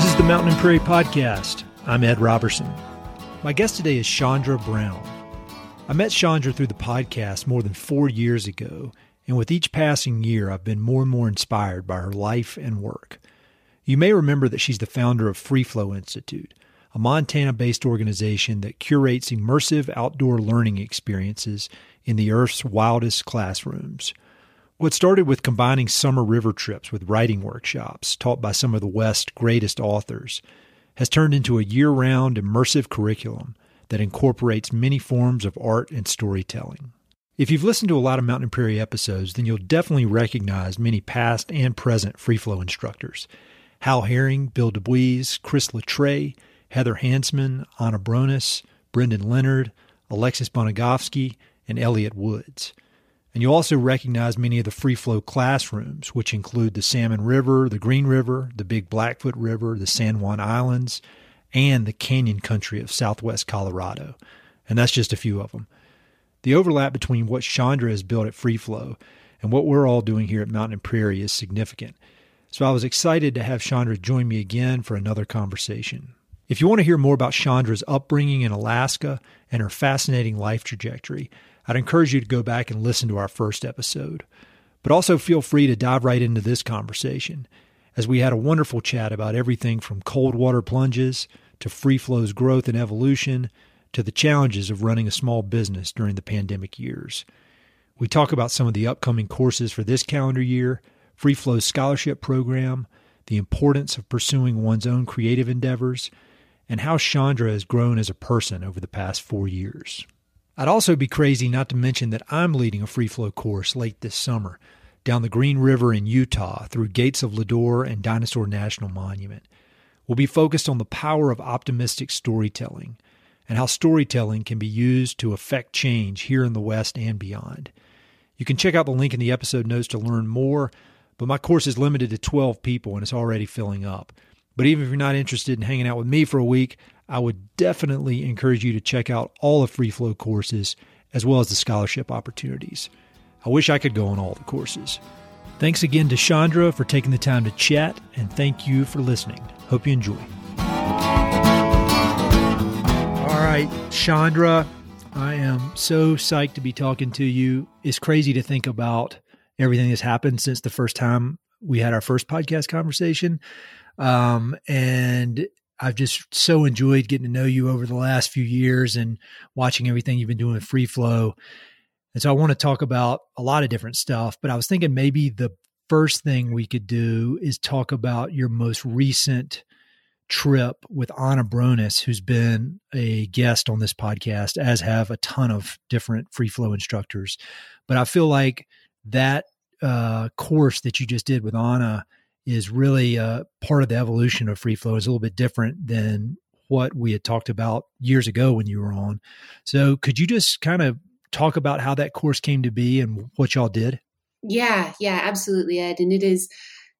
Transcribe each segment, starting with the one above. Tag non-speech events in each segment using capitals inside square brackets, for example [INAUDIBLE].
This is the Mountain and Prairie Podcast. I'm Ed Roberson. My guest today is Chandra Brown. I met Chandra through the podcast more than four years ago, and with each passing year, I've been more and more inspired by her life and work. You may remember that she's the founder of Free Flow Institute, a Montana based organization that curates immersive outdoor learning experiences in the Earth's wildest classrooms. What started with combining summer river trips with writing workshops taught by some of the West's greatest authors has turned into a year round immersive curriculum that incorporates many forms of art and storytelling. If you've listened to a lot of Mountain Prairie episodes, then you'll definitely recognize many past and present free flow instructors Hal Herring, Bill DuBois, Chris La Tray, Heather Hansman, Anna Brones, Brendan Leonard, Alexis Bonogofsky, and Elliott Woods. And you'll also recognize many of the free flow classrooms, which include the Salmon River, the Green River, the Big Blackfoot River, the San Juan Islands, and the canyon country of southwest Colorado. And that's just a few of them. The overlap between what Chandra has built at Free Flow and what we're all doing here at Mountain and Prairie is significant. So I was excited to have Chandra join me again for another conversation. If you want to hear more about Chandra's upbringing in Alaska and her fascinating life trajectory, I'd encourage you to go back and listen to our first episode. But also feel free to dive right into this conversation, as we had a wonderful chat about everything from cold water plunges to free flow's growth and evolution to the challenges of running a small business during the pandemic years. We talk about some of the upcoming courses for this calendar year, Free Flow's scholarship program, the importance of pursuing one's own creative endeavors, and how Chandra has grown as a person over the past four years. I'd also be crazy not to mention that I'm leading a free flow course late this summer down the Green River in Utah through Gates of Lodore and Dinosaur National Monument. We'll be focused on the power of optimistic storytelling and how storytelling can be used to affect change here in the West and beyond. You can check out the link in the episode notes to learn more, but my course is limited to 12 people and it's already filling up. But even if you're not interested in hanging out with me for a week, I would definitely encourage you to check out all the free flow courses as well as the scholarship opportunities. I wish I could go on all the courses. Thanks again to Chandra for taking the time to chat, and thank you for listening. Hope you enjoy. All right, Chandra, I am so psyched to be talking to you. It's crazy to think about everything that's happened since the first time we had our first podcast conversation. Um, and I've just so enjoyed getting to know you over the last few years and watching everything you've been doing with Free Flow. And so I want to talk about a lot of different stuff, but I was thinking maybe the first thing we could do is talk about your most recent trip with Anna Brones, who's been a guest on this podcast, as have a ton of different free flow instructors. But I feel like that uh, course that you just did with Anna is really uh, part of the evolution of free flow is a little bit different than what we had talked about years ago when you were on. So could you just kind of talk about how that course came to be and what y'all did? Yeah, yeah, absolutely, Ed. And it is,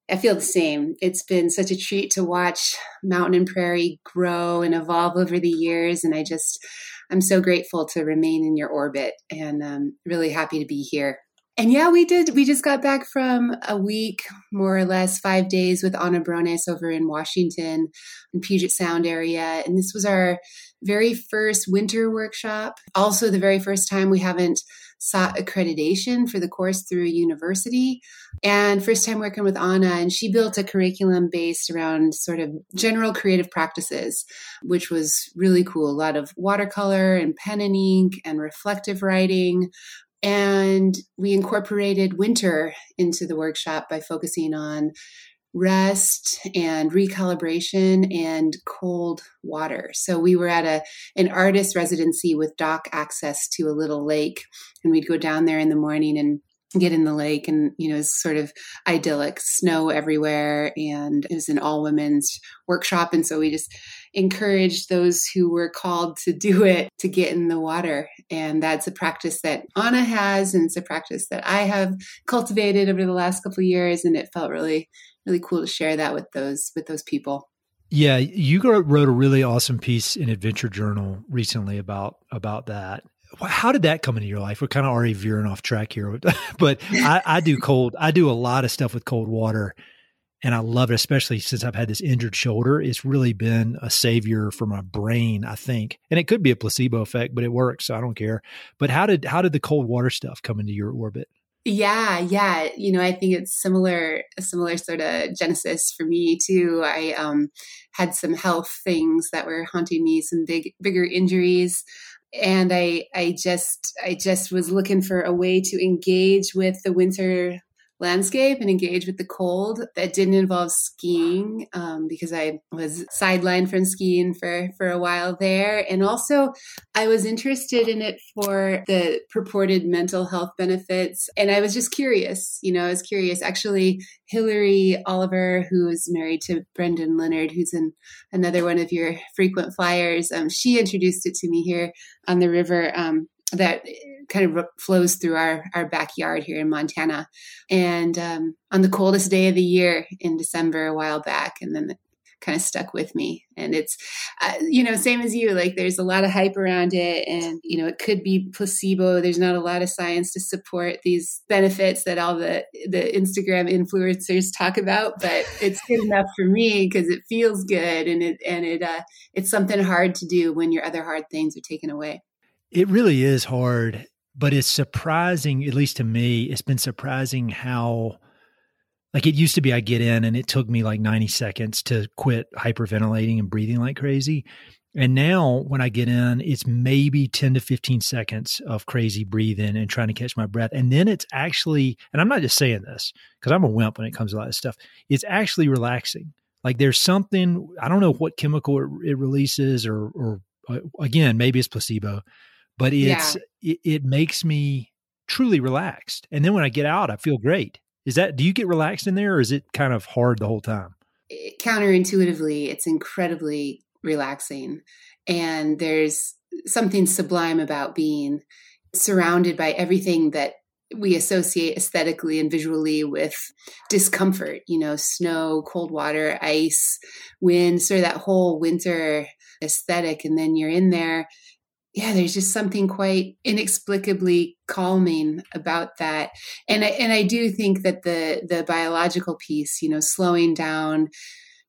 I feel the same. It's been such a treat to watch Mountain and Prairie grow and evolve over the years. And I just, I'm so grateful to remain in your orbit and um, really happy to be here and yeah, we did. We just got back from a week, more or less, five days with Anna Brones over in Washington, in Puget Sound area. And this was our very first winter workshop. Also, the very first time we haven't sought accreditation for the course through a university. And first time working with Anna, and she built a curriculum based around sort of general creative practices, which was really cool. A lot of watercolor and pen and ink and reflective writing, and we incorporated winter into the workshop by focusing on rest and recalibration and cold water. So we were at a an artist residency with dock access to a little lake and we'd go down there in the morning and get in the lake and you know sort of idyllic snow everywhere and it was an all women's workshop and so we just encouraged those who were called to do it to get in the water. And that's a practice that Anna has, and it's a practice that I have cultivated over the last couple of years. And it felt really, really cool to share that with those with those people. Yeah, you wrote a really awesome piece in Adventure Journal recently about about that. How did that come into your life? We're kind of already veering off track here, [LAUGHS] but I, I do cold. I do a lot of stuff with cold water, and I love it, especially since I've had this injured shoulder. It's really been a savior for my brain, I think. And it could be a placebo effect, but it works, so I don't care. But how did how did the cold water stuff come into your orbit? Yeah, yeah. You know, I think it's similar, a similar sort of genesis for me too. I um, had some health things that were haunting me, some big, bigger injuries, and I, I just, I just was looking for a way to engage with the winter landscape and engage with the cold that didn't involve skiing um, because I was sidelined from skiing for, for a while there. And also, I was interested in it for the purported mental health benefits. And I was just curious, you know, I was curious. Actually, Hilary Oliver, who is married to Brendan Leonard, who's in another one of your frequent flyers, um, she introduced it to me here on the river um, that kind of flows through our, our backyard here in Montana. And um, on the coldest day of the year in December a while back, and then it kind of stuck with me. And it's, uh, you know, same as you, like there's a lot of hype around it, and, you know, it could be placebo. There's not a lot of science to support these benefits that all the, the Instagram influencers talk about, but it's good [LAUGHS] enough for me because it feels good and it, and it, uh, it's something hard to do when your other hard things are taken away. It really is hard but it's surprising, at least to me, it's been surprising how like it used to be I get in and it took me like 90 seconds to quit hyperventilating and breathing like crazy. And now when I get in, it's maybe 10 to 15 seconds of crazy breathing and trying to catch my breath. And then it's actually, and I'm not just saying this because I'm a wimp when it comes to a lot of stuff, it's actually relaxing. Like there's something, I don't know what chemical it, it releases or, or uh, again, maybe it's placebo, but it's yeah. it, it makes me truly relaxed. And then when I get out, I feel great. Is that do you get relaxed in there or is it kind of hard the whole time? Counterintuitively, it's incredibly relaxing. And there's something sublime about being surrounded by everything that we associate aesthetically and visually with discomfort, you know, snow, cold water, ice, wind, sort of that whole winter aesthetic. And then you're in there yeah, there's just something quite inexplicably calming about that. And I, and I do think that the the biological piece, you know, slowing down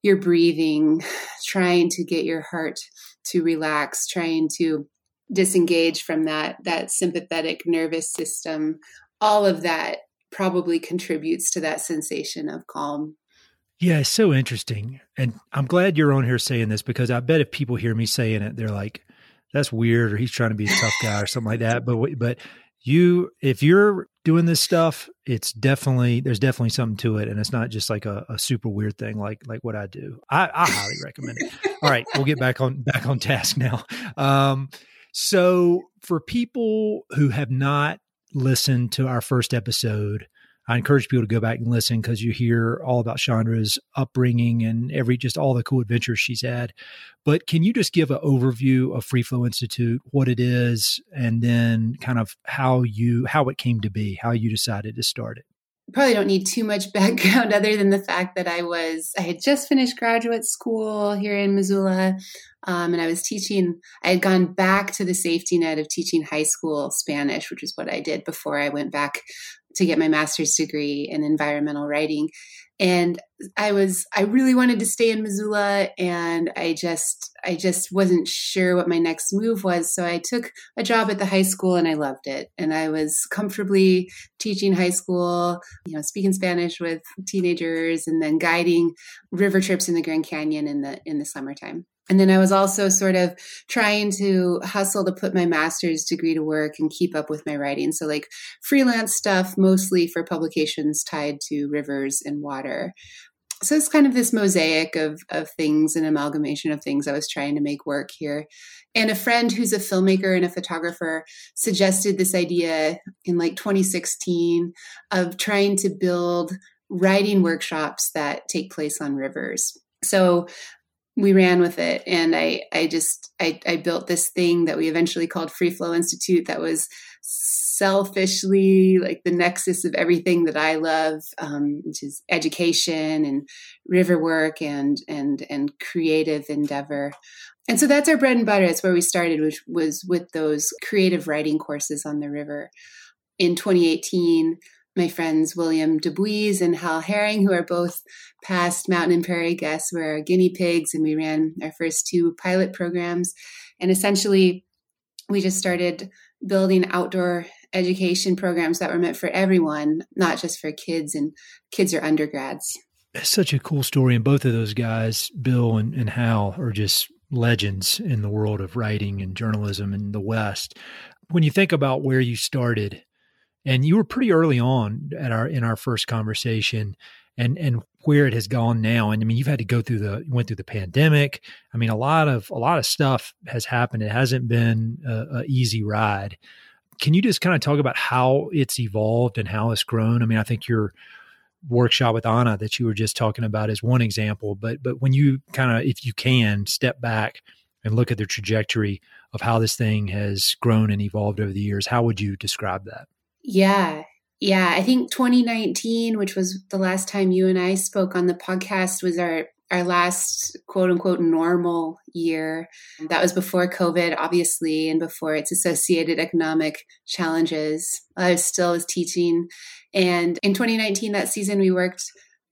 your breathing, [SIGHS] trying to get your heart to relax, trying to disengage from that that sympathetic nervous system, all of that probably contributes to that sensation of calm. Yeah, it's so interesting. And I'm glad you're on here saying this because I bet if people hear me saying it, they're like, that's weird or he's trying to be a tough guy or something like that. But but you if you're doing this stuff, it's definitely there's definitely something to it, and it's not just like a, a super weird thing like like what I do. I, I highly recommend it. All right, we'll get back on back on task now. Um, so for people who have not listened to our first episode, I encourage people to go back and listen because you hear all about Chandra's upbringing and every just all the cool adventures she's had. But can you just give an overview of Free Flow Institute, what it is, and then kind of how you how it came to be, how you decided to start it? Probably don't need too much [LAUGHS] background other than the fact that I was I had just finished graduate school here in Missoula. Um, and I was teaching, I had gone back to the safety net of teaching high school Spanish, which is what I did before I went back to get my master's degree in environmental writing. And I was, I really wanted to stay in Missoula and I just, I just wasn't sure what my next move was. So I took a job at the high school and I loved it. And I was comfortably teaching high school, you know, speaking Spanish with teenagers and then guiding river trips in the Grand Canyon in the, in the summertime. And then I was also sort of trying to hustle to put my master's degree to work and keep up with my writing. So, like freelance stuff, mostly for publications tied to rivers and water. So, it's kind of this mosaic of, of things, an amalgamation of things I was trying to make work here. And a friend who's a filmmaker and a photographer suggested this idea in like 2016 of trying to build writing workshops that take place on rivers. So we ran with it and i i just I, I built this thing that we eventually called free flow institute that was selfishly like the nexus of everything that i love um, which is education and river work and and and creative endeavor. And so that's our bread and butter. It's where we started which was with those creative writing courses on the river. In 2018 my friends William Dubuis and Hal Herring, who are both past Mountain and Prairie guests, were guinea pigs, and we ran our first two pilot programs. And essentially, we just started building outdoor education programs that were meant for everyone, not just for kids and kids or undergrads. It's such a cool story. And both of those guys, Bill and, and Hal, are just legends in the world of writing and journalism in the West. When you think about where you started, and you were pretty early on at our in our first conversation and and where it has gone now. And i mean you've had to go through the went through the pandemic. I mean a lot of a lot of stuff has happened. It hasn't been a, a easy ride. Can you just kind of talk about how it's evolved and how it's grown? I mean i think your workshop with anna that you were just talking about is one example but but when you kind of if you can step back and look at the trajectory of how this thing has grown and evolved over the years how would you describe that yeah. Yeah. I think 2019, which was the last time you and I spoke on the podcast, was our our last quote unquote normal year. That was before COVID, obviously, and before its associated economic challenges. I still was teaching. And in 2019, that season, we worked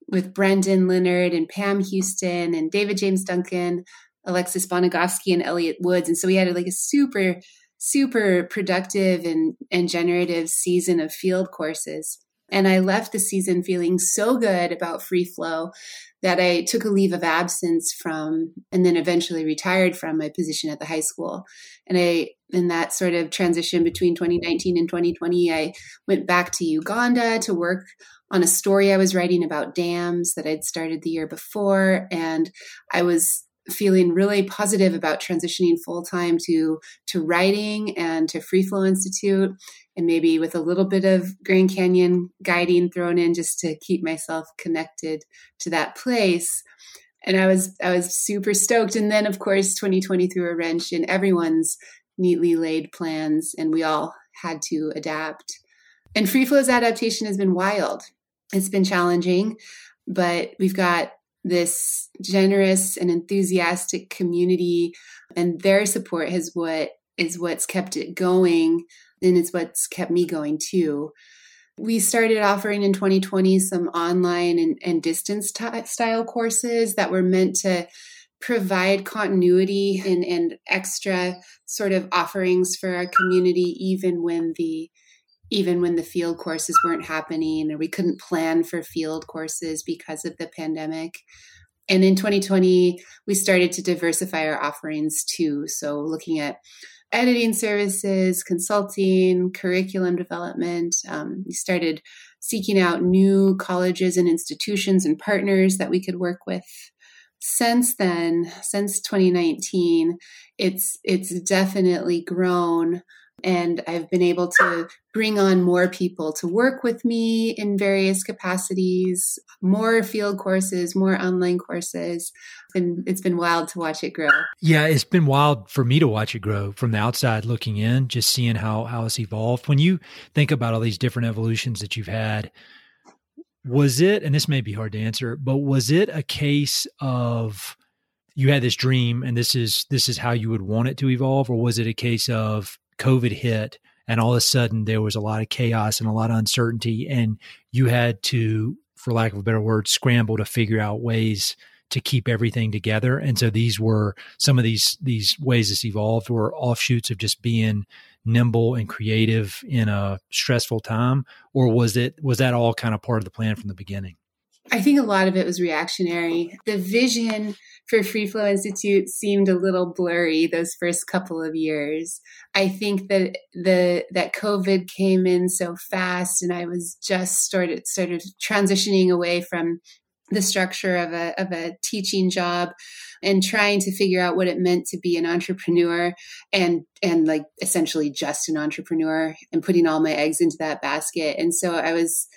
with Brendan Leonard and Pam Houston and David James Duncan, Alexis Bonogofsky, and Elliot Woods. And so we had like a super super productive and, and generative season of field courses. And I left the season feeling so good about free flow that I took a leave of absence from and then eventually retired from my position at the high school. And I, in that sort of transition between 2019 and 2020, I went back to Uganda to work on a story I was writing about dams that I'd started the year before. And I was feeling really positive about transitioning full time to to writing and to Free Flow Institute, and maybe with a little bit of Grand Canyon guiding thrown in just to keep myself connected to that place. And I was I was super stoked. And then of course 2020 threw a wrench in everyone's neatly laid plans, and we all had to adapt. And Free Flow's adaptation has been wild. It's been challenging, but we've got this generous and enthusiastic community and their support is what is what's kept it going and it's what's kept me going too. We started offering in 2020 some online and, and distance t- style courses that were meant to provide continuity and, and extra sort of offerings for our community even when the even when the field courses weren't happening or we couldn't plan for field courses because of the pandemic. And in 2020, we started to diversify our offerings too. So, looking at editing services, consulting, curriculum development, um, we started seeking out new colleges and institutions and partners that we could work with since then since 2019 it's it's definitely grown and I've been able to bring on more people to work with me in various capacities, more field courses, more online courses. And it's been wild to watch it grow. Yeah, it's been wild for me to watch it grow from the outside looking in, just seeing how, how it's evolved. When you think about all these different evolutions that you've had, was it, and this may be hard to answer, but was it a case of you had this dream and this is this is how you would want it to evolve, or was it a case of COVID hit and all of a sudden there was a lot of chaos and a lot of uncertainty and you had to for lack of a better word scramble to figure out ways to keep everything together. And so these were some of these these ways this evolved were offshoots of just being nimble and creative in a stressful time or was it was that all kind of part of the plan from the beginning I think a lot of it was reactionary. The vision for Free Flow Institute seemed a little blurry those first couple of years. I think that the that COVID came in so fast and I was just started sort of transitioning away from the structure of a of a teaching job and trying to figure out what it meant to be an entrepreneur and and like essentially just an entrepreneur and putting all my eggs into that basket. And so I was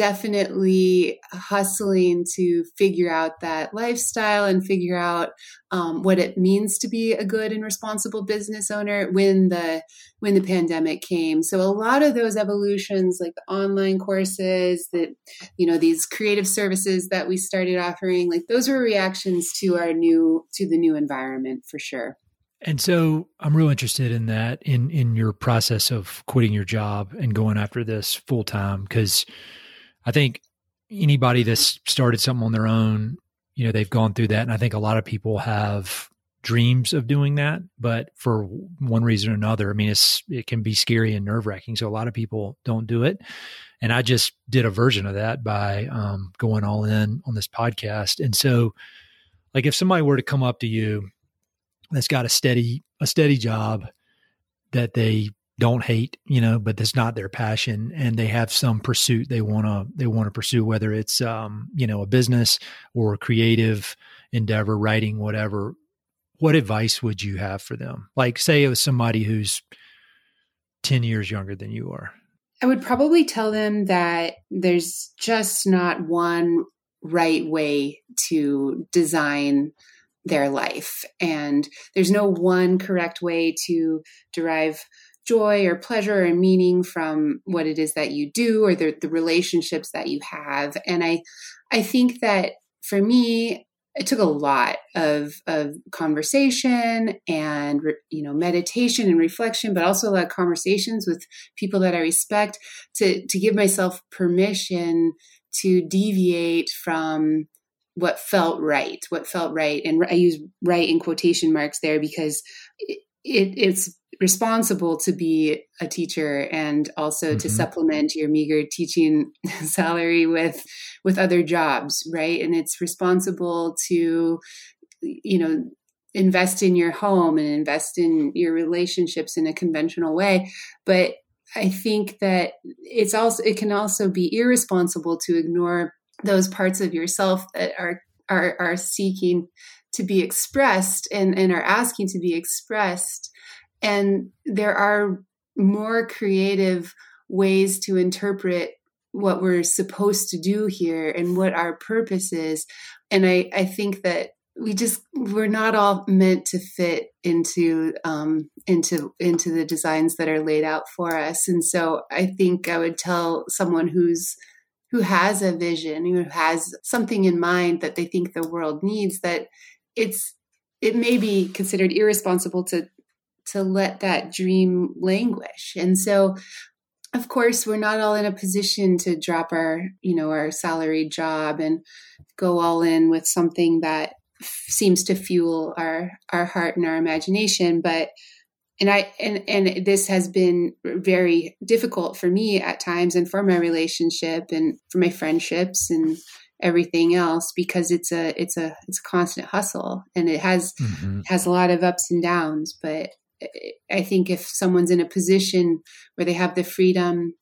definitely hustling to figure out that lifestyle and figure out um, what it means to be a good and responsible business owner when the when the pandemic came. So a lot of those evolutions like the online courses that you know these creative services that we started offering like those were reactions to our new to the new environment for sure. And so I'm real interested in that in in your process of quitting your job and going after this full time because I think anybody that's started something on their own, you know, they've gone through that and I think a lot of people have dreams of doing that, but for one reason or another, I mean it's it can be scary and nerve-wracking, so a lot of people don't do it. And I just did a version of that by um, going all in on this podcast. And so like if somebody were to come up to you that's got a steady a steady job that they don't hate, you know, but that's not their passion, and they have some pursuit they want to they want to pursue, whether it's um, you know a business or a creative endeavor, writing, whatever. What advice would you have for them? Like, say it was somebody who's ten years younger than you are. I would probably tell them that there's just not one right way to design their life. And there's no one correct way to derive joy or pleasure or meaning from what it is that you do or the, the relationships that you have. And I, I think that for me, it took a lot of, of conversation and you know meditation and reflection but also a lot of conversations with people that i respect to to give myself permission to deviate from what felt right, what felt right. And I use right in quotation marks there because it, it, it's responsible to be a teacher and also mm-hmm. to supplement your meager teaching [LAUGHS] salary with with other jobs right and it's responsible to you know invest in your home and invest in your relationships in a conventional way but i think that it's also it can also be irresponsible to ignore those parts of yourself that are are, are seeking to be expressed and, and are asking to be expressed. And there are more creative ways to interpret what we're supposed to do here and what our purpose is. And I, I think that we just we're not all meant to fit into um, into into the designs that are laid out for us. And so I think I would tell someone who's who has a vision, who has something in mind that they think the world needs, that it's it may be considered irresponsible to to let that dream languish. And so of course we're not all in a position to drop our you know our salaried job and go all in with something that f- seems to fuel our our heart and our imagination but and I and and this has been very difficult for me at times and for my relationship and for my friendships and everything else because it's a it's a it's a constant hustle and it has mm-hmm. has a lot of ups and downs but I think if someone's in a position where they have the freedom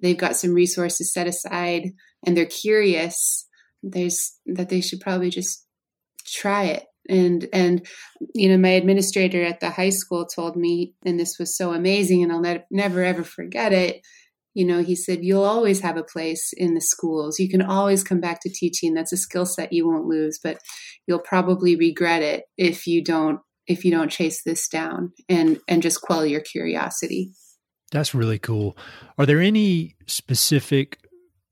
they've got some resources set aside and they're curious there's that they should probably just try it. And and you know my administrator at the high school told me and this was so amazing and i'll ne- never ever forget it you know he said you'll always have a place in the schools. You can always come back to teaching. That's a skill set you won't lose but you'll probably regret it if you don't if you don't chase this down and and just quell your curiosity that's really cool are there any specific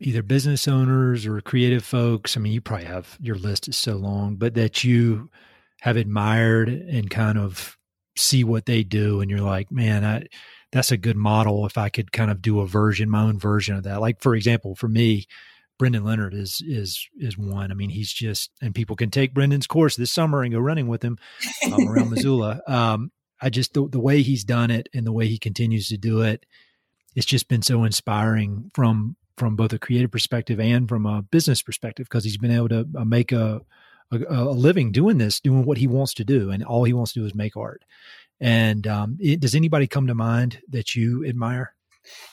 either business owners or creative folks? I mean, you probably have your list is so long, but that you have admired and kind of see what they do, and you're like, man, I, that's a good model. If I could kind of do a version, my own version of that. Like for example, for me, Brendan Leonard is is is one. I mean, he's just and people can take Brendan's course this summer and go running with him um, around [LAUGHS] Missoula. Um, I just the, the way he's done it and the way he continues to do it, it's just been so inspiring from from both a creative perspective and from a business perspective because he's been able to uh, make a, a, a living doing this, doing what he wants to do, and all he wants to do is make art. And um, it, does anybody come to mind that you admire?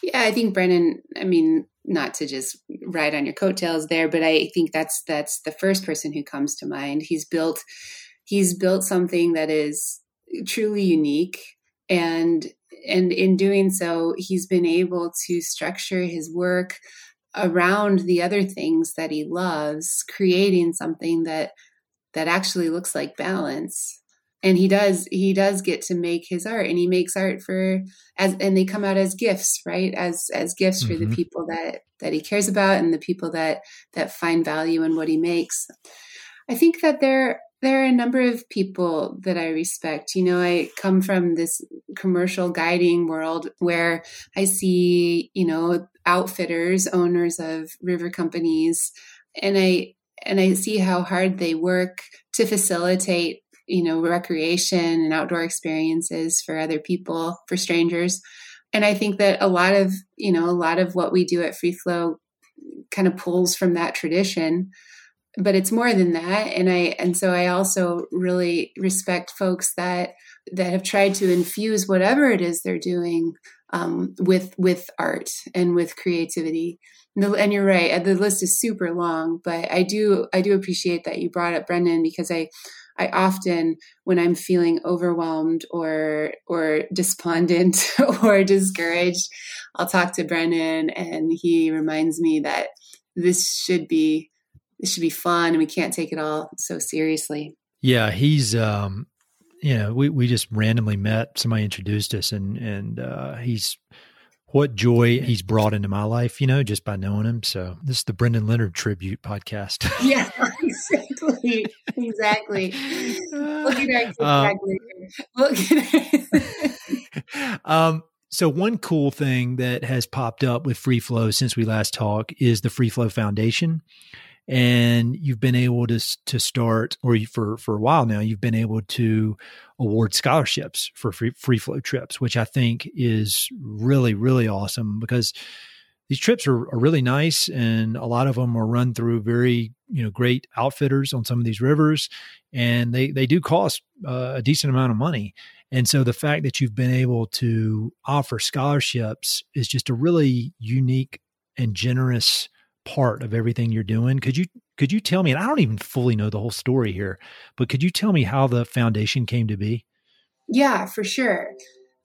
Yeah, I think Brendan. I mean, not to just ride on your coattails there, but I think that's that's the first person who comes to mind. He's built he's built something that is truly unique and and in doing so, he's been able to structure his work around the other things that he loves, creating something that that actually looks like balance. And he does he does get to make his art and he makes art for as and they come out as gifts, right? As as gifts mm-hmm. for the mm-hmm. people that that he cares about and the people that that find value in what he makes. I think that there there are a number of people that I respect. You know, I come from this commercial guiding world where I see, you know, outfitters, owners of river companies, and I and I see how hard they work to facilitate, you know, recreation and outdoor experiences for other people, for strangers. And I think that a lot of, you know, a lot of what we do at Free Flow kind of pulls from that tradition but it's more than that and i and so i also really respect folks that that have tried to infuse whatever it is they're doing um, with with art and with creativity and you're right the list is super long but i do i do appreciate that you brought up brendan because i i often when i'm feeling overwhelmed or or despondent [LAUGHS] or discouraged i'll talk to brendan and he reminds me that this should be it should be fun and we can't take it all so seriously. Yeah, he's um you know, we we just randomly met, somebody introduced us and and uh he's what joy he's brought into my life, you know, just by knowing him. So this is the Brendan Leonard tribute podcast. [LAUGHS] yeah, exactly. Exactly. Look at our um, Look at [LAUGHS] um so one cool thing that has popped up with Free Flow since we last talked is the Free Flow Foundation and you've been able to to start or for for a while now you've been able to award scholarships for free, free flow trips which i think is really really awesome because these trips are, are really nice and a lot of them are run through very you know great outfitters on some of these rivers and they they do cost uh, a decent amount of money and so the fact that you've been able to offer scholarships is just a really unique and generous part of everything you're doing. Could you could you tell me? And I don't even fully know the whole story here, but could you tell me how the foundation came to be? Yeah, for sure.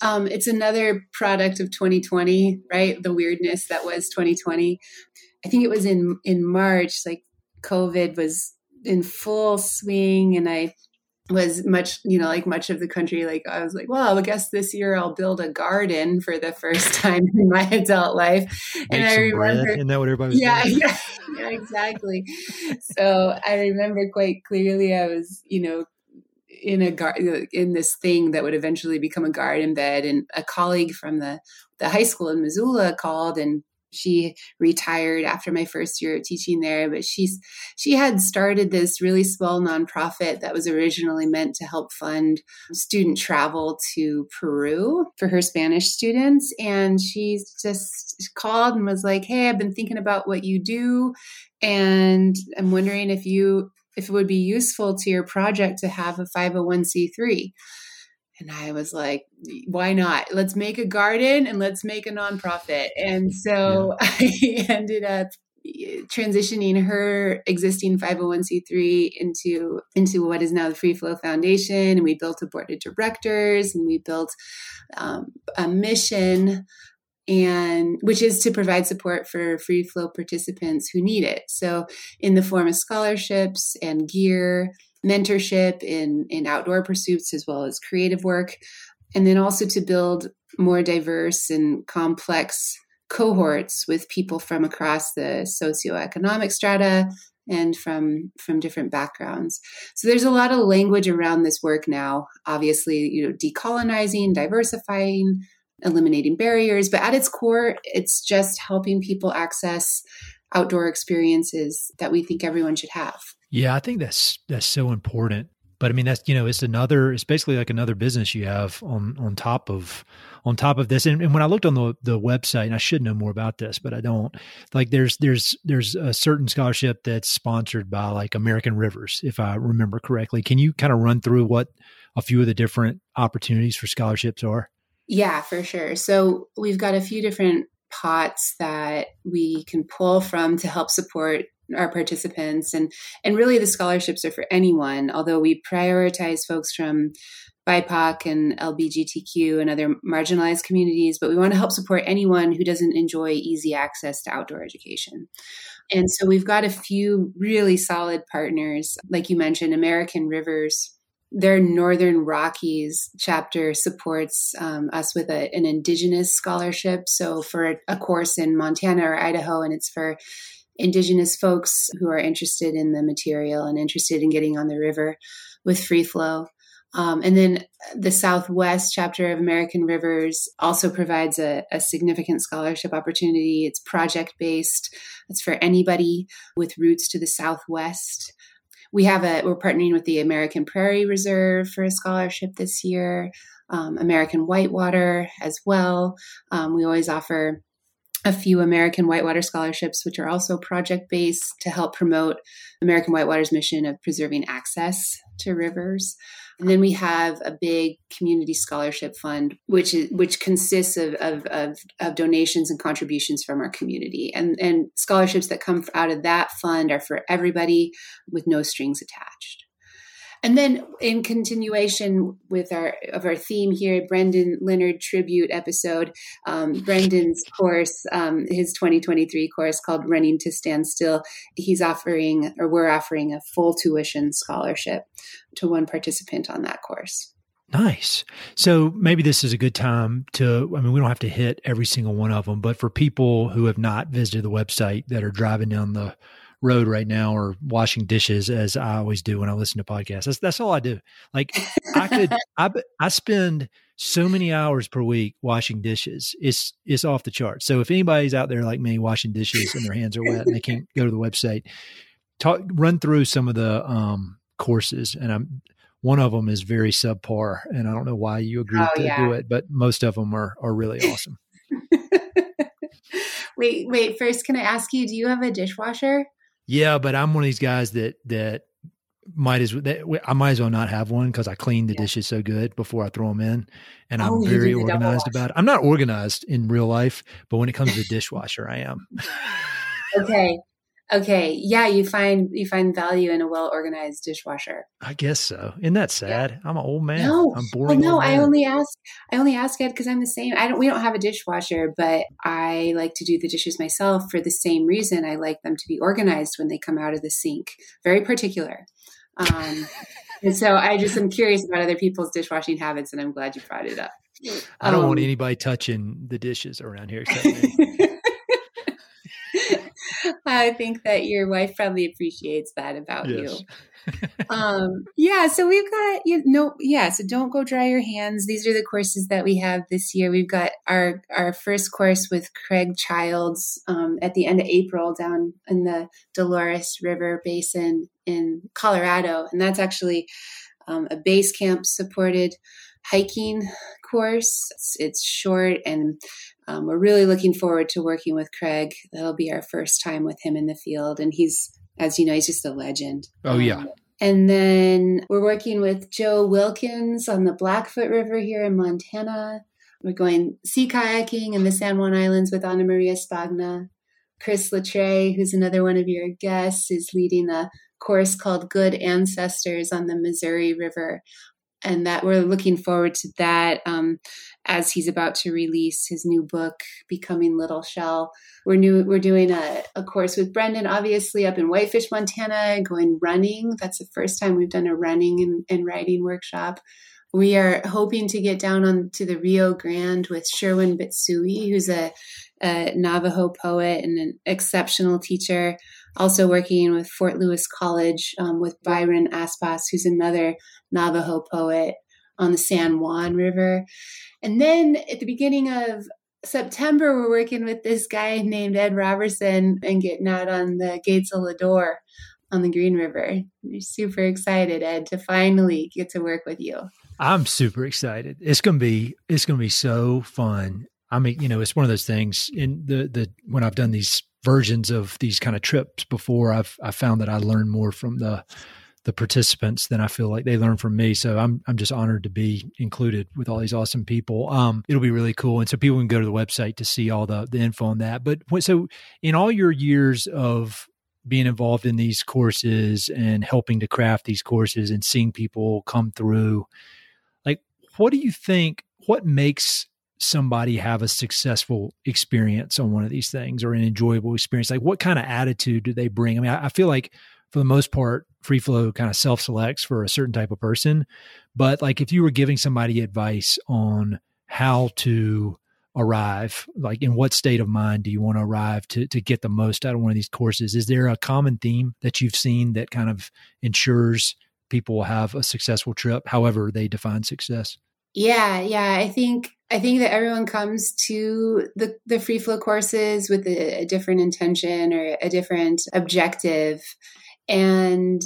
Um, it's another product of 2020, right? The weirdness that was 2020. I think it was in in March, like COVID was in full swing, and I was much you know like much of the country like i was like well i guess this year i'll build a garden for the first [LAUGHS] time in my adult life Make and i remember bread. isn't that what everybody was yeah, yeah [LAUGHS] yeah exactly so i remember quite clearly i was you know in a gar- uh, in this thing that would eventually become a garden bed and a colleague from the the high school in missoula called and she retired after my first year of teaching there but she's she had started this really small nonprofit that was originally meant to help fund student travel to peru for her spanish students and she just called and was like hey i've been thinking about what you do and i'm wondering if you if it would be useful to your project to have a 501c3 and I was like, why not? Let's make a garden and let's make a nonprofit. And so yeah. [LAUGHS] I ended up eh, transitioning her existing 501c3 into into what is now the free flow foundation and we built a board of directors and we built um, a mission and which is to provide support for free flow participants who need it. So in the form of scholarships and gear mentorship in in outdoor pursuits as well as creative work. And then also to build more diverse and complex cohorts with people from across the socioeconomic strata and from from different backgrounds. So there's a lot of language around this work now. Obviously you know decolonizing diversifying eliminating barriers but at its core it's just helping people access outdoor experiences that we think everyone should have yeah, I think that's that's so important. But I mean, that's you know, it's another. It's basically like another business you have on on top of on top of this. And, and when I looked on the the website, and I should know more about this, but I don't. Like, there's there's there's a certain scholarship that's sponsored by like American Rivers, if I remember correctly. Can you kind of run through what a few of the different opportunities for scholarships are? Yeah, for sure. So we've got a few different pots that we can pull from to help support our participants and and really the scholarships are for anyone although we prioritize folks from BIPOC and LBGTQ and other marginalized communities, but we want to help support anyone who doesn't enjoy easy access to outdoor education. And so we've got a few really solid partners, like you mentioned, American Rivers. Their Northern Rockies chapter supports um, us with a, an Indigenous scholarship. So for a, course in Montana or Idaho, and it's for indigenous folks who are interested in the material and interested in getting on the river with free flow. Um, and then the Southwest chapter of American Rivers also provides a, a significant scholarship opportunity. It's project based. It's for anybody with roots to the Southwest. We have a we're partnering with the American Prairie Reserve for a scholarship this year. Um, American Whitewater as well. Um, we always offer a few American Whitewater scholarships, which are also project based to help promote American Whitewater's mission of preserving access to rivers. And then we have a big community scholarship fund, which is which consists of, of, of, of donations and contributions from our community. And, and scholarships that come out of that fund are for everybody with no strings attached. And then in continuation with our of our theme here, Brendan Leonard tribute episode, um, Brendan's course, um, his 2023 course called Running to Stand Still, he's offering or we're offering a full tuition scholarship to one participant on that course. Nice. So maybe this is a good time to, I mean, we don't have to hit every single one of them, but for people who have not visited the website that are driving down the road right now or washing dishes as I always do when I listen to podcasts. That's that's all I do. Like I could [LAUGHS] I I spend so many hours per week washing dishes. It's it's off the charts. So if anybody's out there like me washing dishes and their hands are wet and they can't go to the website, talk run through some of the um, courses and I'm one of them is very subpar and I don't know why you agreed oh, to yeah. do it, but most of them are are really awesome. [LAUGHS] wait, wait, first can I ask you, do you have a dishwasher? Yeah, but I'm one of these guys that that might as that, I might as well not have one because I clean the yeah. dishes so good before I throw them in, and I'm oh, very organized about it. I'm not organized in real life, but when it comes to the dishwasher, I am. [LAUGHS] okay, Okay, yeah, you find you find value in a well organized dishwasher. I guess so. Isn't that sad? Yeah. I'm an old man. No, I'm boring. Well, no, I only ask. I only ask Ed because I'm the same. I don't. We don't have a dishwasher, but I like to do the dishes myself for the same reason. I like them to be organized when they come out of the sink. Very particular. Um, and so I just am curious about other people's dishwashing habits, and I'm glad you brought it up. I don't um, want anybody touching the dishes around here except me. [LAUGHS] I think that your wife probably appreciates that about yes. you. [LAUGHS] um, yeah, so we've got you know, yeah. So don't go dry your hands. These are the courses that we have this year. We've got our our first course with Craig Childs um, at the end of April down in the Dolores River Basin in Colorado, and that's actually um, a base camp supported hiking course. It's, it's short and um, we're really looking forward to working with Craig. That'll be our first time with him in the field. And he's, as you know, he's just a legend. Oh, yeah. Um, and then we're working with Joe Wilkins on the Blackfoot River here in Montana. We're going sea kayaking in the San Juan Islands with Ana Maria Spagna. Chris La Tray, who's another one of your guests, is leading a course called Good Ancestors on the Missouri River and that we're looking forward to that um, as he's about to release his new book becoming little shell. We're new we're doing a, a course with brendan obviously up in whitefish montana going running. That's the first time we've done a running and, and writing workshop. We are hoping to get down on to the rio grande with sherwin bitsui who's a, a navajo poet and an exceptional teacher also working with Fort Lewis College um, with Byron Aspaas, who's another Navajo poet on the San Juan River. And then at the beginning of September, we're working with this guy named Ed Roberson and getting out on the Gates of Lodore on the Green River. We're super excited, Ed, to finally get to work with you. I'm super excited. It's gonna be it's gonna be so fun. I mean, you know, it's one of those things in the the when I've done these versions of these kind of trips before, I've I found that I learn more from the the participants than I feel like they learn from me. So I'm I'm just honored to be included with all these awesome people. Um, it'll be really cool, and so people can go to the website to see all the the info on that. But so in all your years of being involved in these courses and helping to craft these courses and seeing people come through, like what do you think? What makes somebody have a successful experience on one of these things or an enjoyable experience? Like, what kind of attitude do they bring? I mean, I, I feel like for the most part, free flow kind of self selects for a certain type of person. But like, if you were giving somebody advice on how to arrive? Like, in what state of mind do you want to arrive to to get the most out of one of these courses? Is there a common theme that you've seen that kind of ensures people have a successful trip, however they define success? Yeah, yeah. I think I think that everyone comes to the the free flow courses with a, a different intention or a different objective, and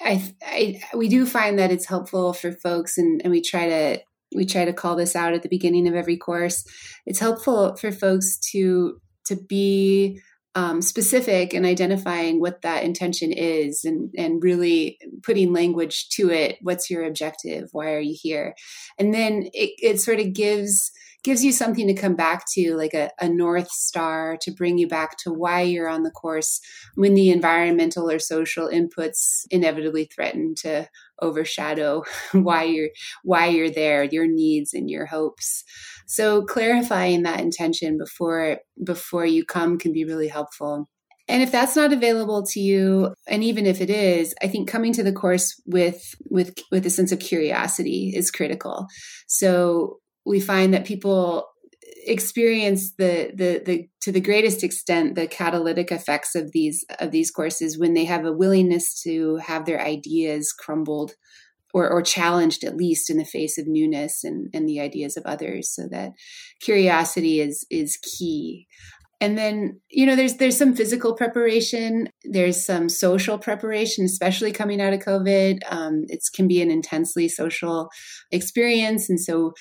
I, I we do find that it's helpful for folks, and, and we try to we try to call this out at the beginning of every course. It's helpful for folks to to be um, specific and identifying what that intention is and, and really putting language to it. What's your objective? Why are you here? And then it, it sort of gives gives you something to come back to, like a, a North Star to bring you back to why you're on the course when the environmental or social inputs inevitably threaten to overshadow [LAUGHS] why you're why you're there, your needs and your hopes. So clarifying that intention before before you come can be really helpful. And if that's not available to you, and even if it is, I think coming to the course with with with a sense of curiosity is critical. So we find that people experience the, the the to the greatest extent the catalytic effects of these of these courses when they have a willingness to have their ideas crumbled or, or challenged at least in the face of newness and, and the ideas of others. So that curiosity is is key. And then you know there's there's some physical preparation. There's some social preparation especially coming out of covid. Um, it can be an intensely social experience. And so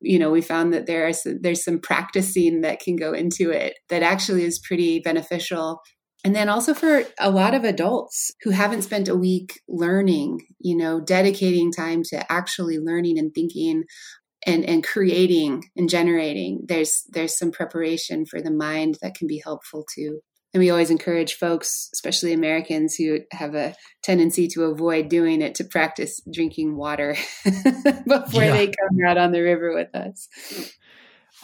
you know we found that there is there's some practicing that can go into it that actually is pretty beneficial. And then also for a lot of adults who haven't spent a week learning you know dedicating time to actually learning and thinking and and creating and generating there's there's some preparation for the mind that can be helpful too and we always encourage folks especially americans who have a tendency to avoid doing it to practice drinking water [LAUGHS] before yeah. they come out on the river with us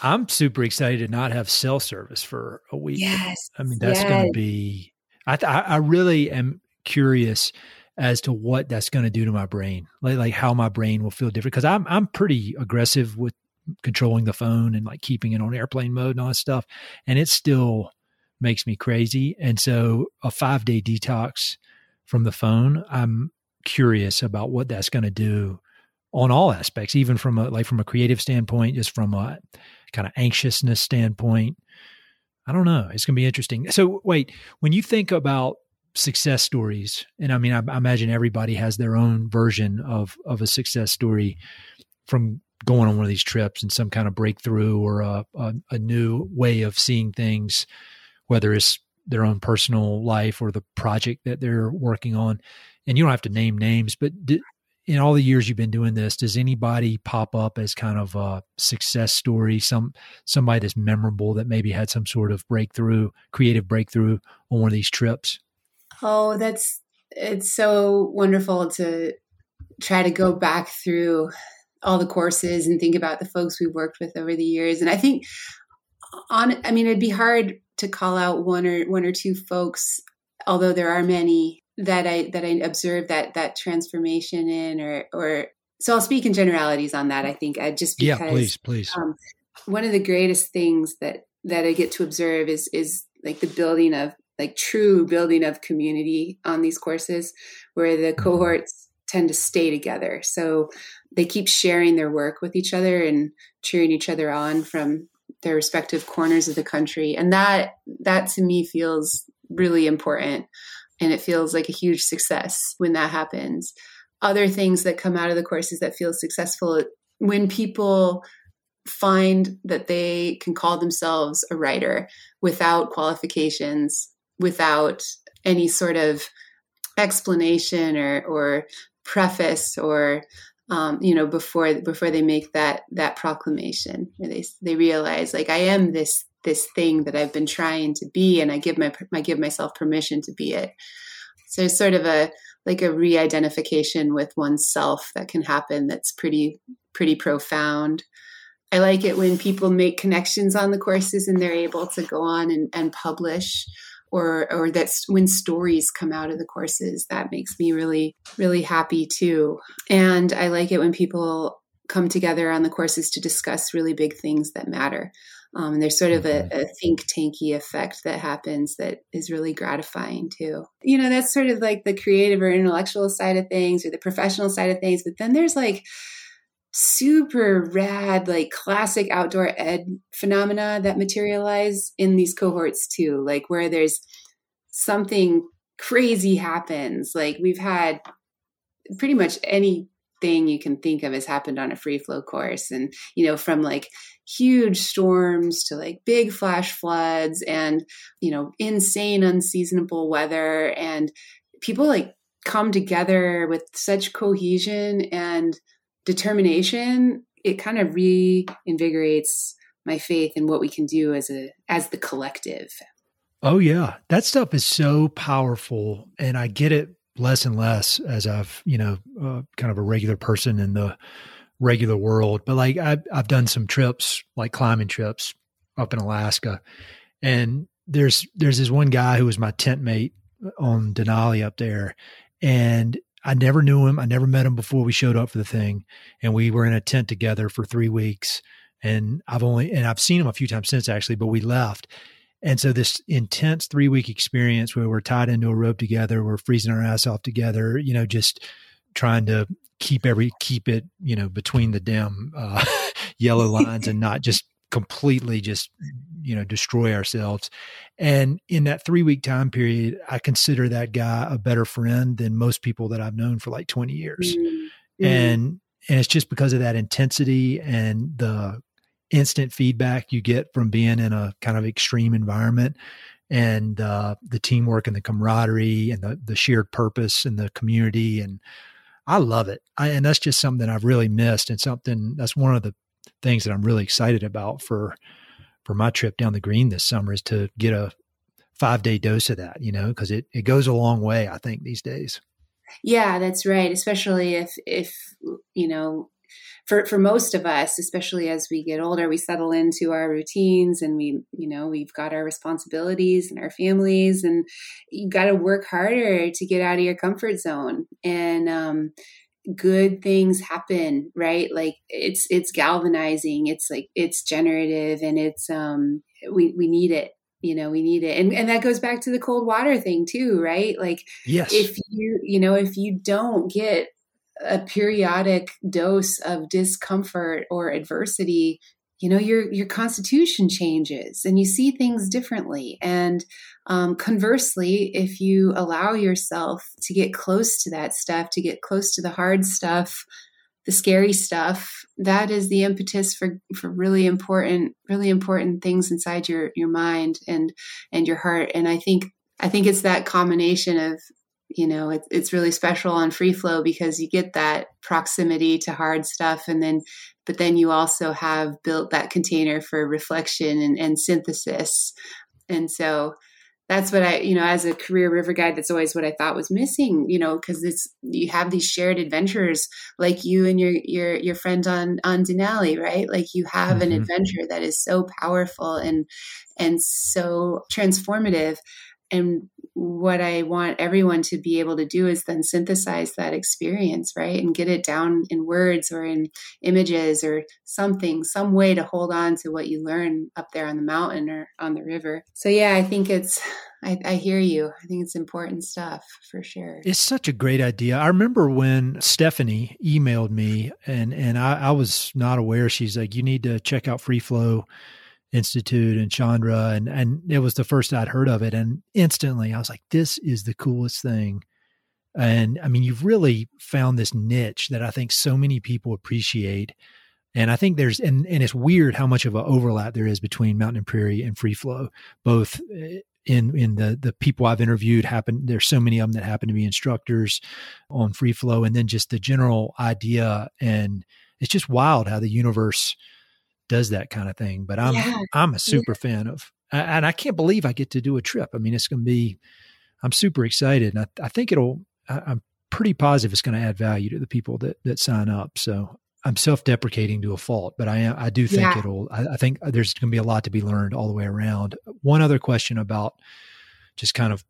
i'm super excited to not have cell service for a week yes i mean that's yes. going to be I, th- I really am curious as to what that's going to do to my brain, like like how my brain will feel different. Because I'm I'm pretty aggressive with controlling the phone and like keeping it on airplane mode and all that stuff, and it's still makes me crazy. And so a five day detox from the phone, I'm curious about what that's going to do on all aspects, even from a like from a creative standpoint, just from a kind of anxiousness standpoint. I don't know. It's going to be interesting. So, wait, when you think about success stories, and I mean, I, I, imagine everybody has their own version of of a success story from going on one of these trips and some kind of breakthrough or a, a, a new way of seeing things, whether it's their own personal life or the project that they're working on. And you don't have to name names, but in all the years you've been doing this, does anybody pop up as kind of a success story? Some somebody that's memorable that maybe had some sort of breakthrough, creative breakthrough on one of these trips? Oh, that's it's so wonderful to try to go back through all the courses and think about the folks we've worked with over the years. And I think on I mean it'd be hard to call out one or one or two folks, although there are many that I that I observed that that transformation in or or so I'll speak in generalities on that. I think I just because yeah, please, please. Um, one of the greatest things that that I get to observe is is like the building of like true building of community on these courses where the mm-hmm. cohorts tend to stay together. So they keep sharing their work with each other and cheering each other on from their respective corners of the country. And that that to me feels really important and it feels like a huge success when that happens. Other things that come out of the courses that feel successful when people find that they can call themselves a writer without qualifications without any sort of explanation or or preface or um, you know before before they make that that proclamation they they realize like I am this this thing that I've been trying to be and I give my I give myself permission to be it. So it's sort of a like a re-identification with oneself that can happen that's pretty pretty profound. I like it when people make connections on the courses and they're able to go on and, and publish or or that's when stories come out of the courses that makes me really really happy too and i like it when people come together on the courses to discuss really big things that matter. Um, and there's sort of a, mm-hmm. a, think tanky effect that happens that is really gratifying too. You know, that's sort of like the creative or intellectual side of things or the professional side of things. But then there's like super rad, like classic outdoor ed phenomena that materialize in these cohorts too, like where there's something crazy happens. Like we've had pretty much anything you can think of has happened on a free flow course and you know from like huge storms to like big flash floods and you know insane unseasonable weather and people like come together with such cohesion and determination it kind of reinvigorates my faith in what we can do as a as the collective oh yeah that stuff is so powerful and i get it less and less as I've, you know, uh, kind of a regular person in the regular world. But like I've, I've done some trips, like climbing trips up in Alaska. And there's, there's this one guy who was my tent mate on Denali up there. And I never knew him. I never met him before we showed up for the thing. And we were in a tent together for three weeks. And I've only, and I've seen him a few times since actually, but we left and so this intense three week experience where we're tied into a rope together, we're freezing our ass off together, you know, just trying to keep every keep it, you know, between the damn uh, [LAUGHS] yellow lines and not just completely just you know destroy ourselves. And in that three week time period, I consider that guy a better friend than most people that I've known for like twenty years. Mm-hmm. And and it's just because of that intensity and the instant feedback you get from being in a kind of extreme environment and uh, the teamwork and the camaraderie and the, the shared purpose and the community and i love it I, and that's just something i've really missed and something that's one of the things that i'm really excited about for for my trip down the green this summer is to get a five day dose of that you know because it, it goes a long way i think these days. Yeah that's right especially if if you know for for most of us especially as we get older we settle into our routines and we you know we've got our responsibilities and our families and you got to work harder to get out of your comfort zone. And um, good things happen right? Like it's it's galvanizing it's like it's generative and it's um we we need it you know we need it. And and that goes back to the cold water thing too right? Like yes. if you you know if you don't get a periodic dose of discomfort or adversity you know your your constitution changes and you see things differently. And um, conversely if you allow yourself to get close to that stuff to get close to the hard stuff the scary stuff that is the impetus for for really important really important things inside your your mind and and your heart. And i think i think it's that combination of you know it, it's really special on free flow because you get that proximity to hard stuff and then but then you also have built that container for reflection and, and synthesis and so that's what I, you know, as a career river guide, that's always what I thought was missing, you know, because it's you have these shared adventures, like you and your your your friend on on Denali, right? Like you have mm-hmm. an adventure that is so powerful and and so transformative and what I want everyone to be able to do is then synthesize that experience, right? And get it down in words or in images or something, some way to hold on to what you learn up there on the mountain or on the river. So, yeah, I think it's, I, I hear you. I think it's important stuff for sure. It's such a great idea. I remember when Stephanie emailed me and, and I, I was not aware. She's like, you need to check out Free Flow Institute and Chandra, and and it was the first I'd heard of it, and instantly I was like, "This is the coolest thing." And I mean, you've really found this niche that I think so many people appreciate, and I think there's and and it's weird how much of an overlap there is between Mountain and Prairie and Free Flow, both eh, in in the the people I've interviewed happen. There's so many of them that happen to be instructors on Free Flow, and then just the general idea, and it's just wild how the universe does that kind of thing. But I'm yeah. I'm a super yeah. fan of, and I can't believe I get to do a trip. I mean, it's going to be. I'm super excited, and I, I think it'll. I, I'm pretty positive it's going to add value to the people that that sign up. So I'm self-deprecating to a fault, but I am, I do think yeah. it'll. I, I, think there's going to be a lot to be learned all the way around. One other question about just kind of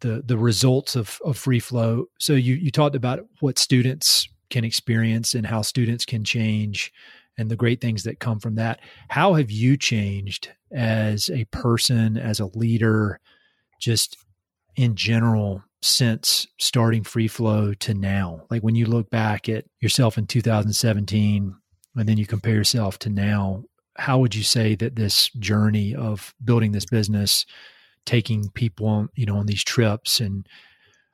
the the results of of free flow. So you you talked about what students can experience and how students can change and the great things that come from that. How have you changed as a person, as a leader, just in general since starting free flow to now? Like when you look back at yourself in 2017 and then you compare yourself to now, how would you say that this journey of building this business, taking people on, you know, on these trips and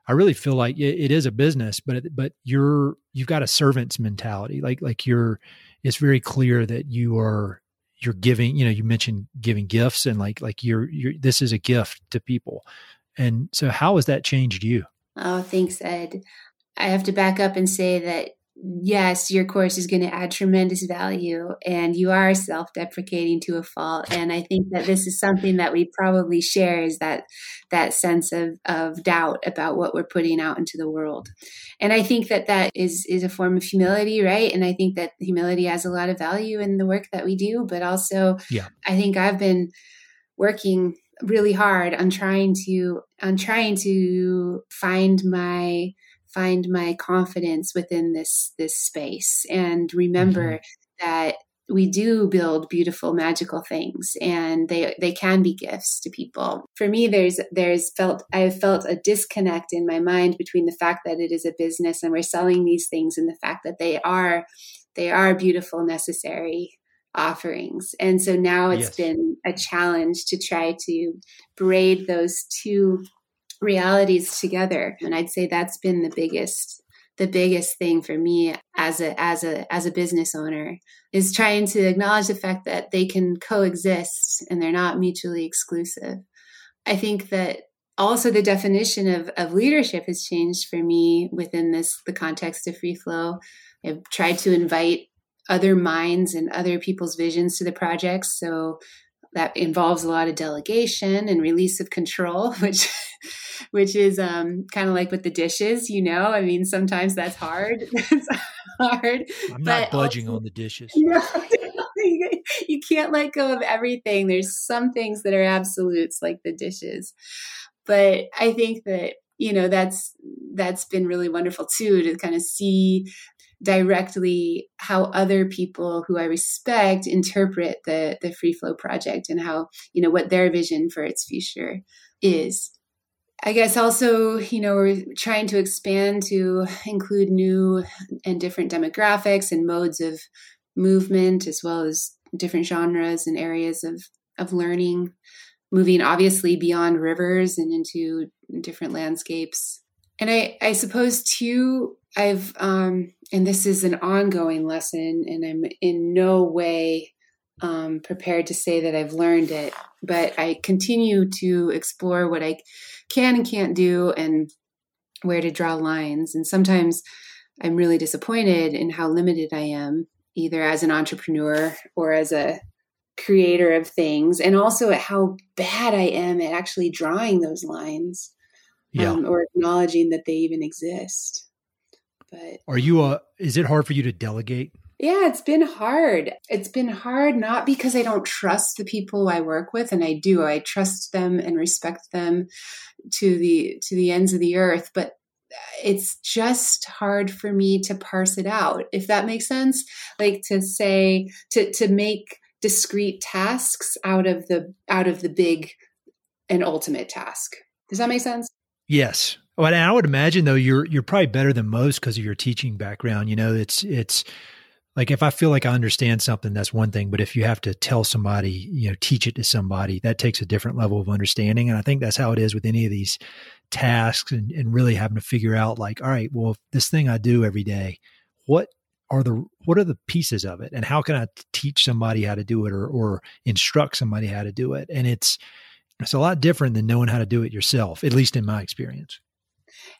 I really feel like it, it is a business, but but you're you've got a servant's mentality. Like like you're, it's very clear that you are you're giving. You know, you mentioned giving gifts, and like like you're you're this is a gift to people. And so, how has that changed you? Oh, thanks, Ed. I have to back up and say that yes, your course is going to add tremendous value and you are self deprecating to a fault. And I think that this is something that we probably share is that, that sense of, of doubt about what we're putting out into the world. And I think that that is, is a form of humility, right? And I think that humility has a lot of value in the work that we do, but also yeah. I think I've been working really hard on trying to, on trying to find my, find my confidence within this this space and remember mm-hmm. that we do build beautiful magical things and they they can be gifts to people for me there's there's felt i've felt a disconnect in my mind between the fact that it is a business and we're selling these things and the fact that they are they are beautiful necessary offerings and so now it's yes. been a challenge to try to braid those two realities together. And i'd say that's been the biggest the biggest thing for me as a as a as a business owner is trying to acknowledge the fact that they can coexist and they're not mutually exclusive. I think that also the definition of, of leadership has changed for me within this the context of free flow. I've tried to invite other minds and other people's visions to the projects so that involves a lot of delegation and release of control [LAUGHS] which which is um, kind of like with the dishes you know? I mean sometimes that's hard. [LAUGHS] It's hard. I'm not budging also, on the dishes. [LAUGHS] You can't let go of everything. There's some things that are absolutes like the dishes. But i think that you know that's that's been really wonderful too to kind of see directly how other people who I respect interpret the the free flow project and how you know what their vision for its future is. I guess also, you know, we're trying to expand to include new and different demographics and modes of movement, as well as different genres and areas of, of learning, moving obviously beyond rivers and into different landscapes. And I, I suppose too, I've um, and this is an ongoing lesson, and I'm in no way um, prepared to say that I've learned it, but I continue to explore what I can and can't do and where to draw lines. And sometimes I'm really disappointed in how limited I am, either as an entrepreneur or as a creator of things, and also at how bad I am at actually drawing those lines yeah. um, or acknowledging that they even exist. But are you a? Is it hard for you to delegate? Yeah, it's been hard. It's been hard not because I don't trust the people I work with, and I do. I trust them and respect them to the to the ends of the earth, but it's just hard for me to parse it out if that makes sense like to say to to make discrete tasks out of the out of the big and ultimate task does that make sense yes well, I would imagine though you're you're probably better than most because of your teaching background. You know, it's it's like if I feel like I understand something, that's one thing. But if you have to tell somebody, you know, teach it to somebody, that takes a different level of understanding. And I think that's how it is with any of these tasks and, and really having to figure out like, all right, well, this thing I do every day, what are the what are the pieces of it and how can I teach somebody how to do it or or instruct somebody how to do it? And it's it's a lot different than knowing how to do it yourself, at least in my experience.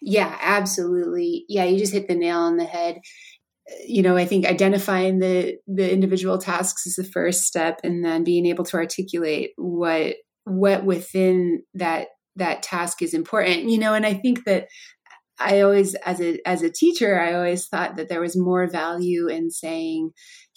Yeah, absolutely. Yeah, you just hit the nail on the head. You know, I think identifying the the individual tasks is the first step and then being able to articulate what what within that that task is important. You know, and I think that I always as a as a teacher, I always thought that there was more value in saying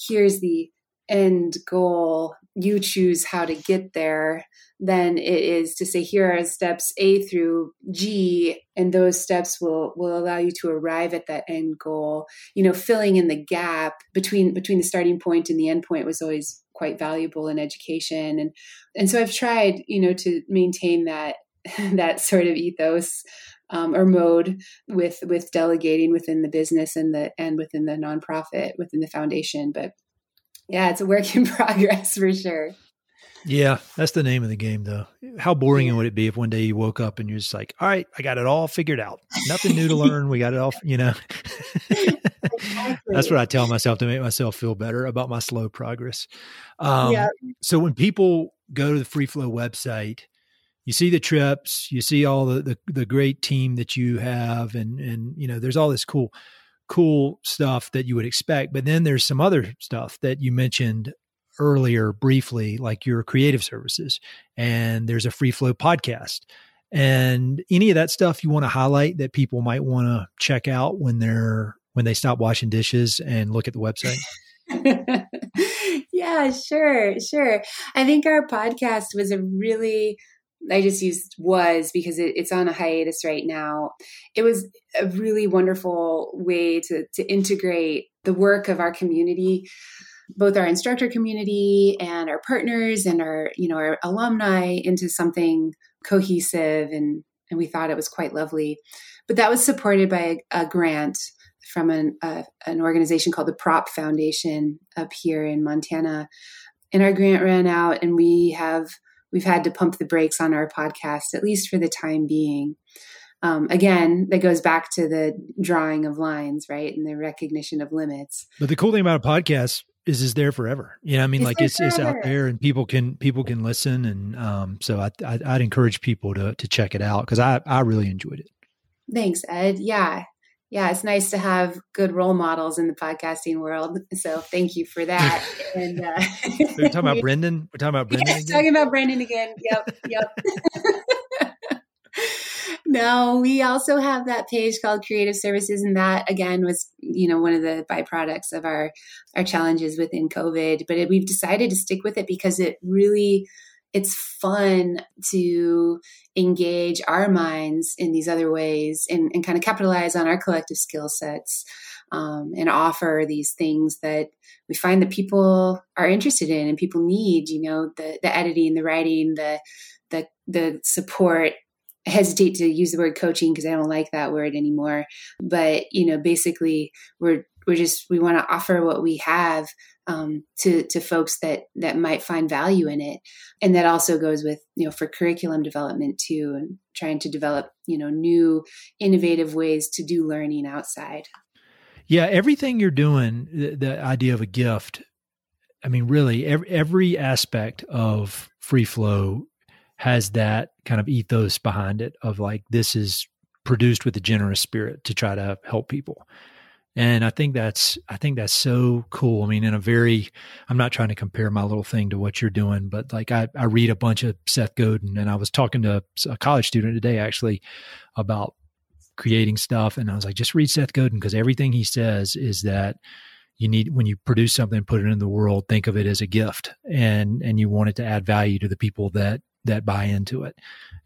here's the end goal you choose how to get there than it is to say here are steps A through G, and those steps will will allow you to arrive at that end goal. You know, filling in the gap between between the starting point and the end point was always quite valuable in education, and and so I've tried, you know, to maintain that [LAUGHS] that sort of ethos um, or mode with with delegating within the business and the and within the nonprofit within the foundation. But yeah, it's a work in [LAUGHS] progress for sure. Yeah, that's the name of the game, though. How boring yeah. would it be if one day you woke up and you're just like, "All right, I got it all figured out. Nothing new to [LAUGHS] learn. We got it all." You know, exactly. [LAUGHS] that's what I tell myself to make myself feel better about my slow progress. Um, yeah. So when people go to the Free Flow website, you see the trips, you see all the, the the great team that you have, and and you know, there's all this cool cool stuff that you would expect. But then there's some other stuff that you mentioned earlier briefly, like your creative services, and there's a free flow podcast. And any of that stuff you want to highlight that people might want to check out when they're when they stop washing dishes and look at the website? [LAUGHS] [LAUGHS] yeah, sure, sure. I think our podcast was a really I just used was because it, it's on a hiatus right now. It was a really wonderful way to to integrate the work of our community both our instructor community and our partners and our you know our alumni into something cohesive and and we thought it was quite lovely but that was supported by a, a grant from an, an organization called the prop foundation up here in montana and our grant ran out and we have we've had to pump the brakes on our podcast at least for the time being um, again, that goes back to the drawing of lines, right, and the recognition of limits. But the cool thing about a podcast is is there forever. You know, I mean, it's like it's it's out there, and people can people can listen, and um, so I, I would encourage people to to check it out because I I really enjoyed it. Thanks, Ed. Yeah, yeah, it's nice to have good role models in the podcasting world. So thank you for that. [LAUGHS] and uh, we're talking about [LAUGHS] Brendan. We're talking about Brendan. Yeah, talking about Brendan again. Yep, yep. [LAUGHS] no, we also have that page called Creative Services, and that again was, you know, one of the byproducts of our our challenges within COVID. But it, we've decided to stick with it because it really it's fun to engage our minds in these other ways and, and kind of capitalize on our collective skill sets um, and offer these things that we find that people are interested in and people need you know the the editing the writing the the the support I hesitate to use the word coaching because I don't like that word anymore. But you know, basically, we're we're just we want to offer what we have um, to to folks that that might find value in it, and that also goes with you know for curriculum development too, and trying to develop you know new innovative ways to do learning outside. Yeah, everything you're doing, the, the idea of a gift. I mean, really, every, every aspect of free flow has that kind of ethos behind it of like this is produced with a generous spirit to try to help people and i think that's i think that's so cool i mean in a very i'm not trying to compare my little thing to what you're doing but like i, I read a bunch of seth godin and i was talking to a college student today actually about creating stuff and i was like just read seth godin because everything he says is that you need when you produce something put it in the world think of it as a gift and and you want it to add value to the people that that buy into it.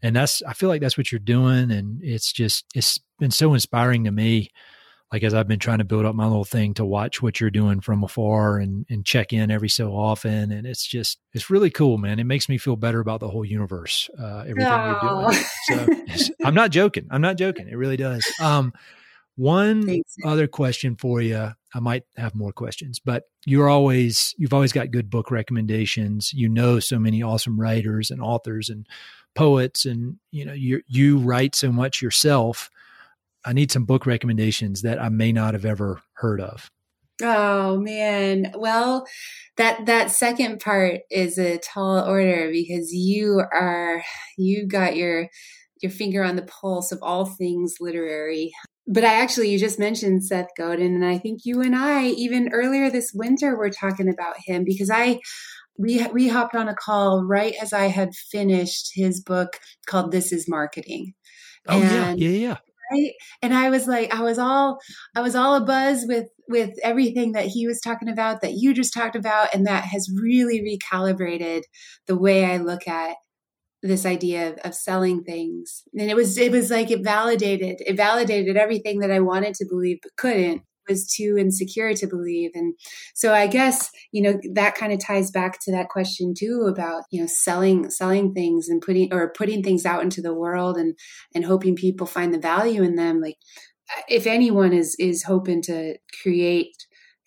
And that's I feel like that's what you're doing and it's just it's been so inspiring to me like as I've been trying to build up my little thing to watch what you're doing from afar and and check in every so often and it's just it's really cool man it makes me feel better about the whole universe uh, everything Aww. you're doing so I'm not joking I'm not joking it really does um one Thanks. other question for you. I might have more questions, but you're always you've always got good book recommendations. You know so many awesome writers and authors and poets and you know you you write so much yourself. I need some book recommendations that I may not have ever heard of. Oh man. Well, that that second part is a tall order because you are you got your your finger on the pulse of all things literary but I actually, you just mentioned Seth Godin, and I think you and I, even earlier this winter, were talking about him because I, we we hopped on a call right as I had finished his book called "This Is Marketing." Oh and, yeah, yeah, yeah. Right? And i was like i was all i was all a buzz with with everything that he was talking about that you just talked about and that has really recalibrated the way i look at this idea of, of selling things. And it was it was like it validated it validated everything that i wanted to believe but couldn't was too insecure to believe. And so i guess you know that kind of ties back to that question too about you know selling selling things and putting or putting things out into the world and and hoping people find the value in them. Like if anyone is is hoping to create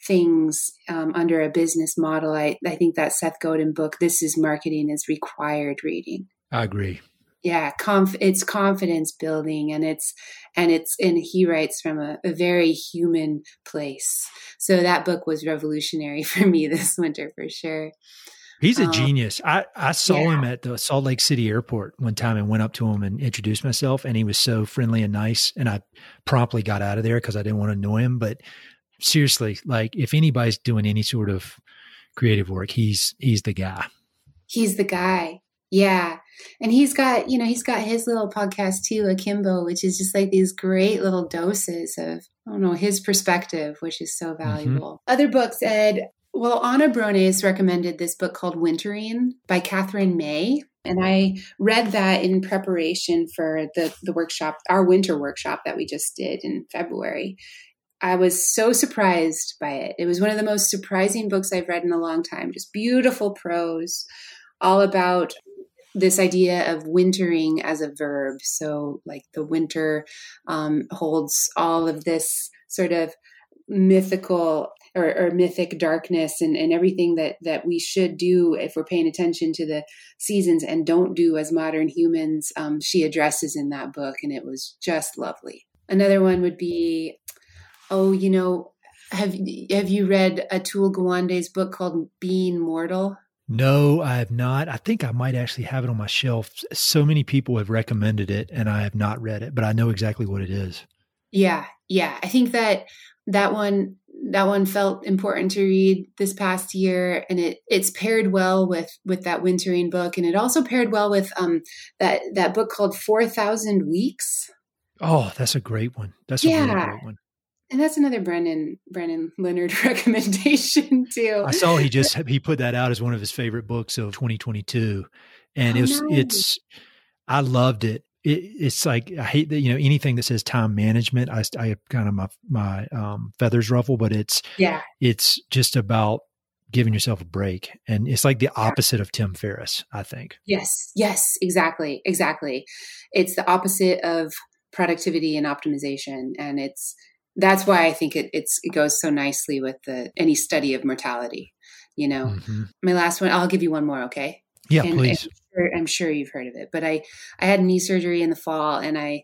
things um, under a business model I, I think that seth godin book this is marketing is required reading. I agree yeah conf- it's confidence building and it's and it's and he writes from a, a, very human place. So that book was revolutionary [LAUGHS] for me this winter for sure. He's a um, genius. I i saw yeah. him at the salt lake city airport one time and went up to him and introduced myself and he was so friendly and nice and i promptly got out of there because i didn't want to annoy him but seriously like if anybody's doing any sort of creative work he's he's the guy. He's the guy yeah. And he's got, you know, he's got his little podcast too, Akimbo, which is just like these great little doses of, I don't know, his perspective, which is so mm-hmm. valuable. Mm-hmm. Other books, Ed, well, Anna Brones recommended this book called Wintering by Katherine May. And I read that in preparation for the, the workshop, our winter workshop that we just did in February. I was so surprised by it. It was one of the most surprising books I've read in a long time. Just beautiful prose, all about this idea of wintering as a verb. So, like the winter um, holds all of this sort of mythical or, or, mythic darkness and, and everything that that we should do if we're paying attention to the seasons and don't do as modern humans. Um, she addresses in that book and it was just lovely. Another one would be oh you know have have you read atul gawande's book called being mortal no, I have not. I think I might actually have it on my shelf. So many people have recommended it and I have not read it, but I know exactly what it is. Yeah. Yeah. I think that that one that one felt important to read this past year and it it's paired well with with that wintering book and it also paired well with um that that book called 4000 weeks oh that's a great one that's yeah. a really great one and that's another Brendan Brendan Leonard [LAUGHS] recommendation too. I saw he just he put that out as one of his favorite books of 2022, and oh, it's nice. it's I loved it. it. It's like I hate that you know anything that says time management. I I kind of my my um, feathers ruffle, but it's yeah, it's just about giving yourself a break, and it's like the opposite of Tim Ferriss. I think. Yes. Yes. Exactly. Exactly. It's the opposite of productivity and optimization, and it's that's why I think it, it goes so nicely with the any study of mortality. You know, mm-hmm. my last one. I'll give you one more, okay? Yeah, and, please. And I'm, sure, I'm sure you've heard of it, but I I had knee surgery in the fall, and I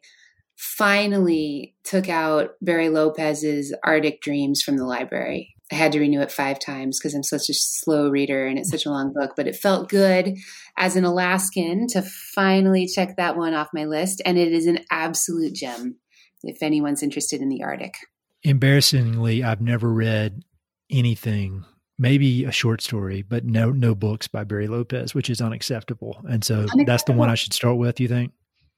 finally took out Barry Lopez's Arctic Dreams from the library. I had to renew it five times because I'm such a slow reader and it's such a long book, but it felt good as an Alaskan to finally check that one off my list. And it is an absolute gem if anyone's interested in the Arctic. Embarrassingly, I've never read anything, maybe a short story, but no no books by Barry Lopez, which is unacceptable. And so unacceptable. that's the one I should start with, you think?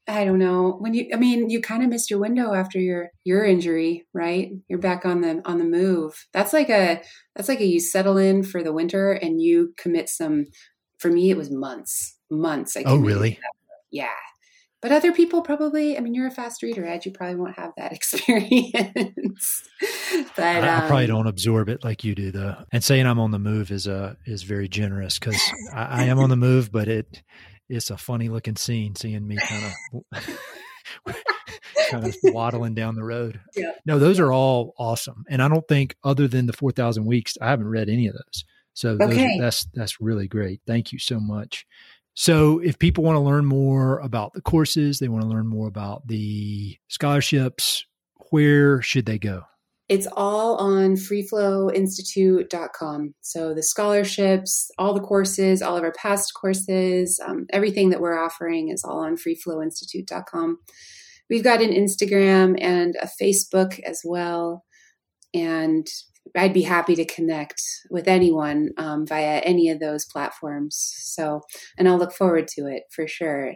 I don't know. When you I mean, you kind of missed your window after your your injury, right? You're back on the on the move. That's like a that's like a you settle in for the winter and you commit some for me it was months. Months. I oh, really? Yeah but other people probably i mean you're a fast reader ed. You probably won't have that [LAUGHS] experience. But I, I, probably um, don't absorb it like you do though. And saying i'm on the move is uh is very generous because I, I, am on the move but it it's a funny looking scene seeing me kind of [LAUGHS] kind of waddling down the road. Yeah. no those are all awesome. And i don't think other than the 4000 weeks i haven't read any of those. So those, that's that's really great. Thank you so much so, if people want to learn more about the courses, they want to learn more about the scholarships, where should they go? It's all on freeflowinstitute.com. So, the scholarships, all the courses, all of our past courses, um, everything that we're offering is all on freeflowinstitute.com. We've got an Instagram and a Facebook as well. And I'd be happy to connect with anyone um, via any of those platforms. So, and I'll look forward to it for sure.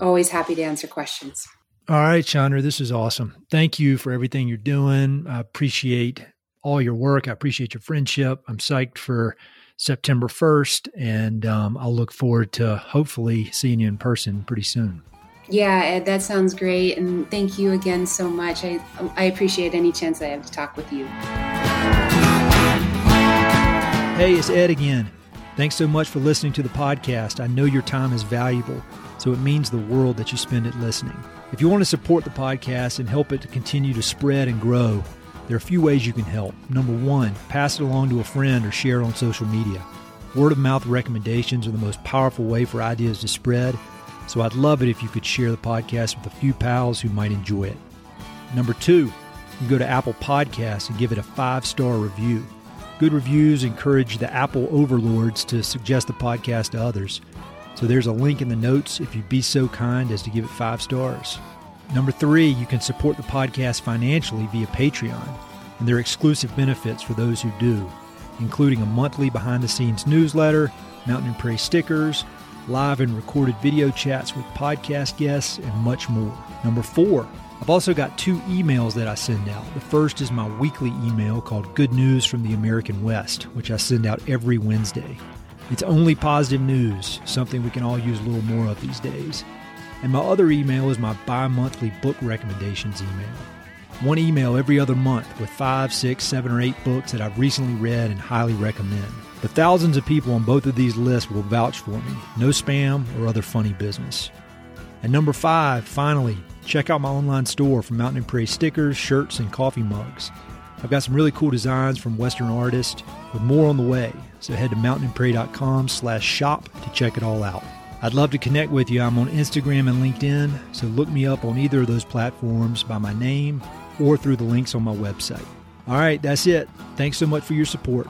Always happy to answer questions. All right, Chandra, this is awesome. Thank you for everything you're doing. I appreciate all your work. I appreciate your friendship. I'm psyched for September 1st, and um, I'll look forward to hopefully seeing you in person pretty soon. Yeah, Ed, that sounds great. And thank you again so much. I, I appreciate any chance I have to talk with you. Hey, it's Ed again. Thanks so much for listening to the podcast. I know your time is valuable, so it means the world that you spend it listening. If you want to support the podcast and help it to continue to spread and grow, there are a few ways you can help. Number one, pass it along to a friend or share it on social media. Word of mouth recommendations are the most powerful way for ideas to spread so I'd love it if you could share the podcast with a few pals who might enjoy it. Number two, you go to Apple Podcasts and give it a five star review. Good reviews encourage the Apple overlords to suggest the podcast to others. So there's a link in the notes if you'd be so kind as to give it five stars. Number three, you can support the podcast financially via Patreon, and there are exclusive benefits for those who do, including a monthly behind the scenes newsletter, Mountain and Prairie stickers, live and recorded video chats with podcast guests, and much more. Number four, I've also got two emails that I send out. The first is my weekly email called Good News from the American West, which I send out every Wednesday. It's only positive news, something we can all use a little more of these days. And my other email is my bi monthly book recommendations email. One email every other month with five, six, seven, or eight books that I've recently read and highly recommend. The thousands of people on both of these lists will vouch for me. No spam or other funny business. And number five, finally, check out my online store for Mountain and Prairie stickers, shirts, and coffee mugs. I've got some really cool designs from Western artists with more on the way. So head to mountainandprairie.com slash shop to check it all out. I'd love to connect with you. I'm on Instagram and LinkedIn, so look me up on either of those platforms by my name or through the links on my website. All right, that's it. Thanks so much for your support.